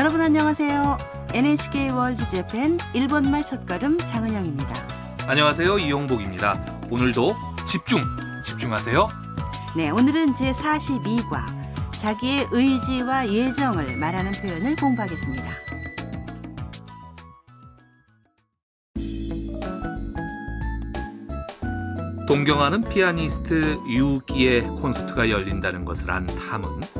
여러분 안녕하세요. NHK 월드 재팬 일본말 첫걸음 장은영입니다. 안녕하세요. 이용복입니다. 오늘도 집중, 집중하세요. 네, 오늘은 제 42과 자기의 의지와 예정을 말하는 표현을 공부하겠습니다. 동경하는 피아니스트 유기의 콘서트가 열린다는 것을 안 탐은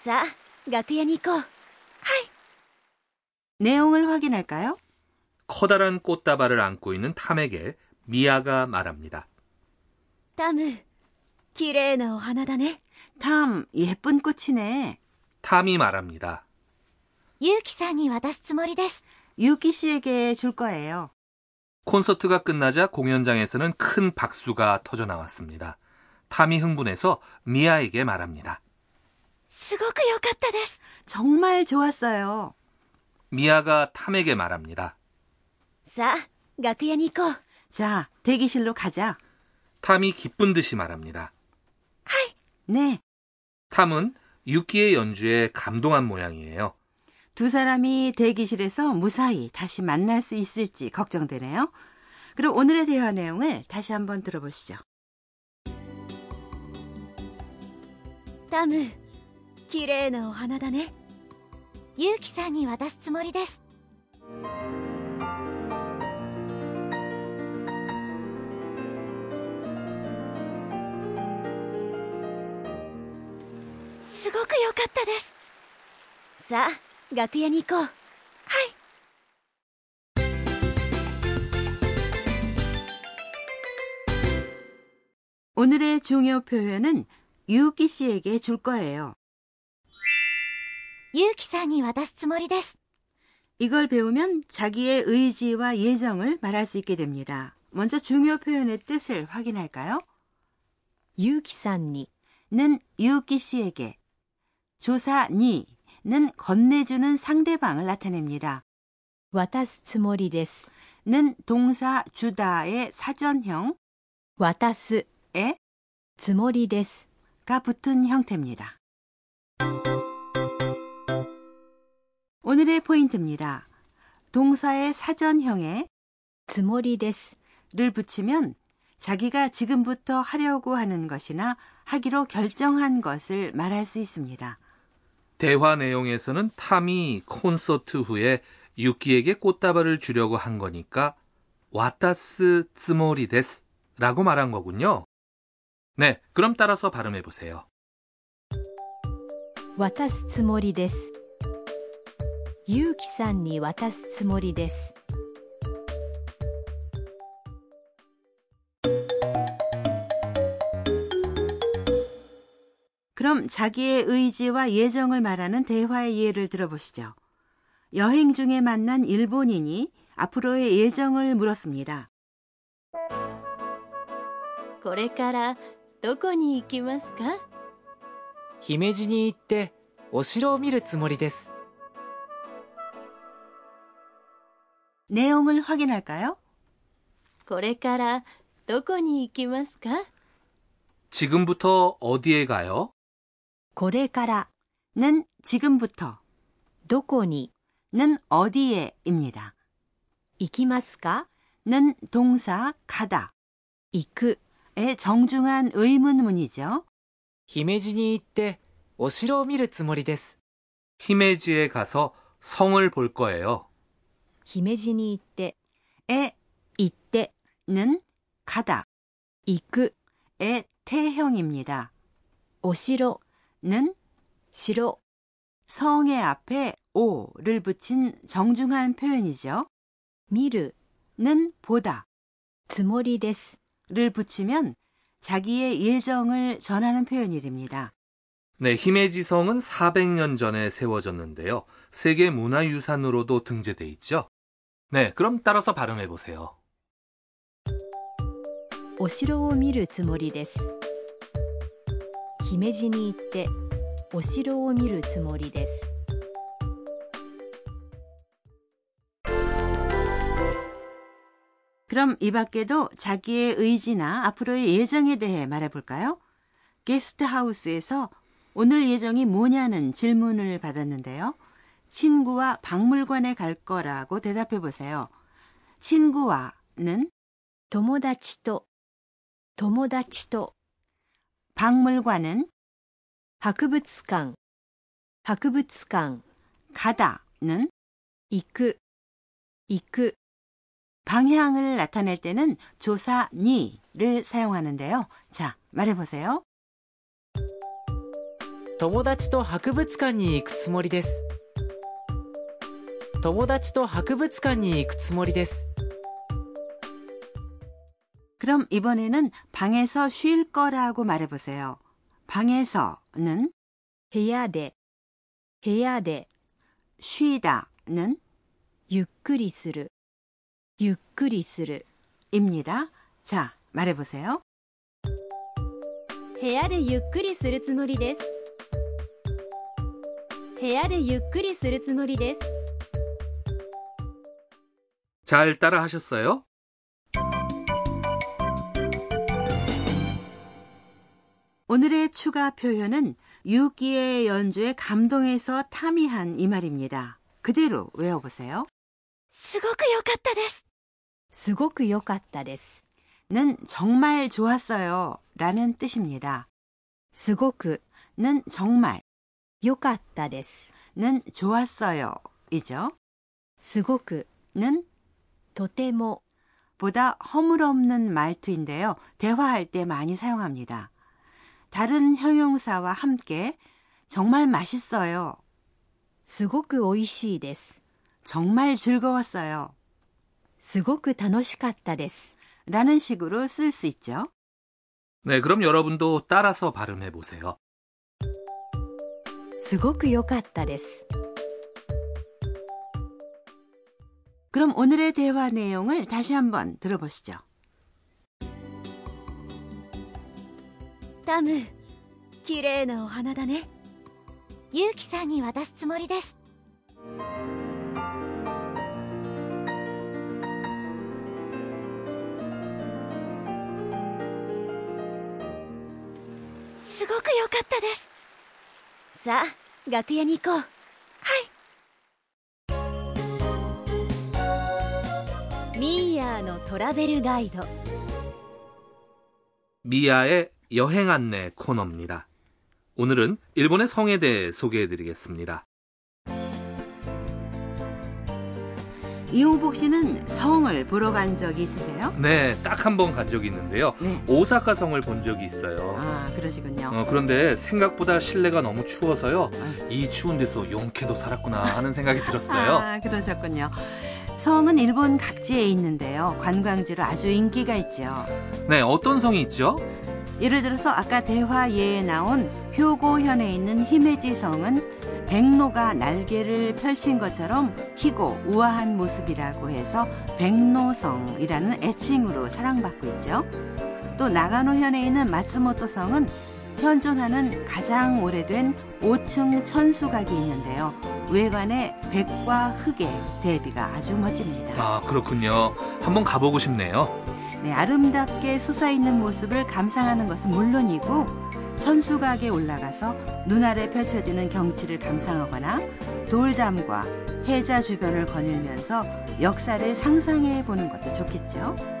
さあ楽屋に行こう 내용을 확인할까요? 커다란 꽃다발을 안고 있는 탐에게 미아가 말합니다. タム綺麗なお花だね 탐, 예쁜 꽃이네. 탐이 말합니다. ユウキさんに渡すつもりです 유키 씨에게 줄 거예요. 콘서트가 끝나자 공연장에서는 큰 박수가 터져 나왔습니다. 탐이 흥분해서 미아에게 말합니다. すごく良かったです 정말 좋았어요. 미아가 탐에게 말합니다. さあ楽屋に行こう 자, 대기실로 가자. 탐이 기쁜 듯이 말합니다. 네, 탐은 유키의 연주에 감동한 모양이에요. 두 사람이 대기실에서 무사히 다시 만날 수 있을지 걱정되네요. 그럼 오늘의 대화 내용을 다시 한번 들어보시죠. タム 綺麗なお花だねユウキさんに渡すつもりですすごく良かったですさあ楽屋に行こう 오늘의 중요 표현은 유키 씨에게 줄 거예요. ゆうきさんに渡すつもりです. 이걸 배우면 자기의 의지와 예정을 말할 수 있게 됩니다. 먼저 중요 표현의 뜻을 확인할까요? 유키상니는 유키 씨에게, 조사 に는 건네주는 상대방을 나타냅니다. 와다스모리데스는 동사 주다의 사전형 와다스의 스모리데스가 붙은 형태입니다. 오늘의 포인트입니다. 동사의 사전형에 つもりです 를 붙이면 자기가 지금부터 하려고 하는 것이나 하기로 결정한 것을 말할 수 있습니다. 대화 내용에서는 탐이 콘서트 후에 유키에게 꽃다발을 주려고 한 거니까 와타스 츠모리 데스 라고 말한 거군요. 네, 그럼 따라서 발음해 보세요. 渡すつもりです ユウキさんに渡すつもりです 그럼 자기의 의지와 예정을 말하는 대화의 예를 들어보시죠. 여행 중에 만난 일본인이 앞으로의 예정을 물었습니다. これからどこに行きますか姫路に行ってお城を見るつもりです 내용을 확인할까요? これからどこに行きますか 지금부터 어디에 가요? これから 는 지금부터, どこに 는 어디에입니다. 行きますか 는 동사 가다, 行く 의 정중한 의문문이죠. 姫路に行ってお城を見るつもりです 히메지에 가서 성을 볼 거예요. 姫路に行って 에 行って 는 가다, 行く 의 태형입니다. お城 는 城 성의 앞에 오를 붙인 정중한 표현이죠. 見る 는 보다, つもりです。 를 붙이면 자기의 예정을 전하는 표현이 됩니다. 네, 히메지성은 400년 전에 세워졌는데요. 세계 문화유산으로도 등재돼 있죠. 네, 그럼 따라서 발음해 보세요. お城を見るつもりです姫路に行ってお城を見るつもりです 그럼 이 밖에도 자기의 의지나 앞으로의 예정에 대해 말해볼까요? 게스트하우스에서 오늘 예정이 뭐냐는 질문을 받았는데요. 친구와 박물관에 갈 거라고 대답해 보세요. 친구와는 友達と友達と 박물관은 博物館博物館 가다는 行く行く 방향을 나타낼 때는 조사 니를 사용하는데요. 자, 말해보세요. 友達と博物館に行くつもりです 友達と博物館に行くつもりです 그럼 이번에는 방에서 쉴 거라고 말해보세요. 방에서는 部屋で部屋で 쉬다는 ゆっくりするゆっくりする 입니다. 자, 말해보세요. 部屋でゆっくりするつもりです部屋でゆっくりするつもりです 잘 따라 하셨어요? 오늘의 추가 표현은 유기의 연주에 감동해서 탐이한 이 말입니다. 그대로 외워보세요. すごく良かったですすごく良かったです 는 정말 좋았어요. 라는 뜻입니다. すごく 는 정말, 良かったです 는 좋았어요. 이죠. すごく 는 とても 보다 허물없는 말투인데요. 대화할 때 많이 사용합니다. 다른 형용사와 함께 정말 맛있어요. すごく美味しいです 정말 즐거웠어요. すごく楽しかったです 라는 식으로 쓸 수 있죠. 네, 그럼 여러분도 따라서 발음해 보세요. すごく良かったです 그럼 오늘의 대화 내용을 다시 한번 들어보시죠. タム綺麗なお花だねユウキさんに渡すつもりですすごく良かったですさあ楽屋に行こう ミーヤーのトラベルガイド 미아의 여행 안내 코너입니다. 오늘은 일본의 성에 대해 소개해 드리겠습니다. 이용복 씨는 성을 보러 간 적이 있으세요? 네, 딱 한 번 간 적이 있는데요. 네. 오사카 성을 본 적이 있어요. 아, 그러시군요. 어, 그런데 생각보다 실내가 너무 추워서요. 아유. 이 추운 데서 용케도 살았구나 하는 생각이 들었어요. 아, 그러셨군요. 성은 일본 각지에 있는데요. 관광지로 아주 인기가 있죠. 네, 어떤 성이 있죠? 예를 들어서 아까 대화 예에 나온 효고현에 있는 히메지 성은 백로가 날개를 펼친 것처럼 희고 우아한 모습이라고 해서 백로성이라는 애칭으로 사랑받고 있죠. 또 나가노현에 있는 마츠모토 성은 현존하는 가장 오래된 5층 천수각이 있는데요. 외관의 백과 흑의 대비가 아주 멋집니다. 아, 그렇군요. 한번 가보고 싶네요. 네, 아름답게 솟아있는 모습을 감상하는 것은 물론이고 천수각에 올라가서 눈아래 펼쳐지는 경치를 감상하거나 돌담과 해자 주변을 거닐면서 역사를 상상해 보는 것도 좋겠죠.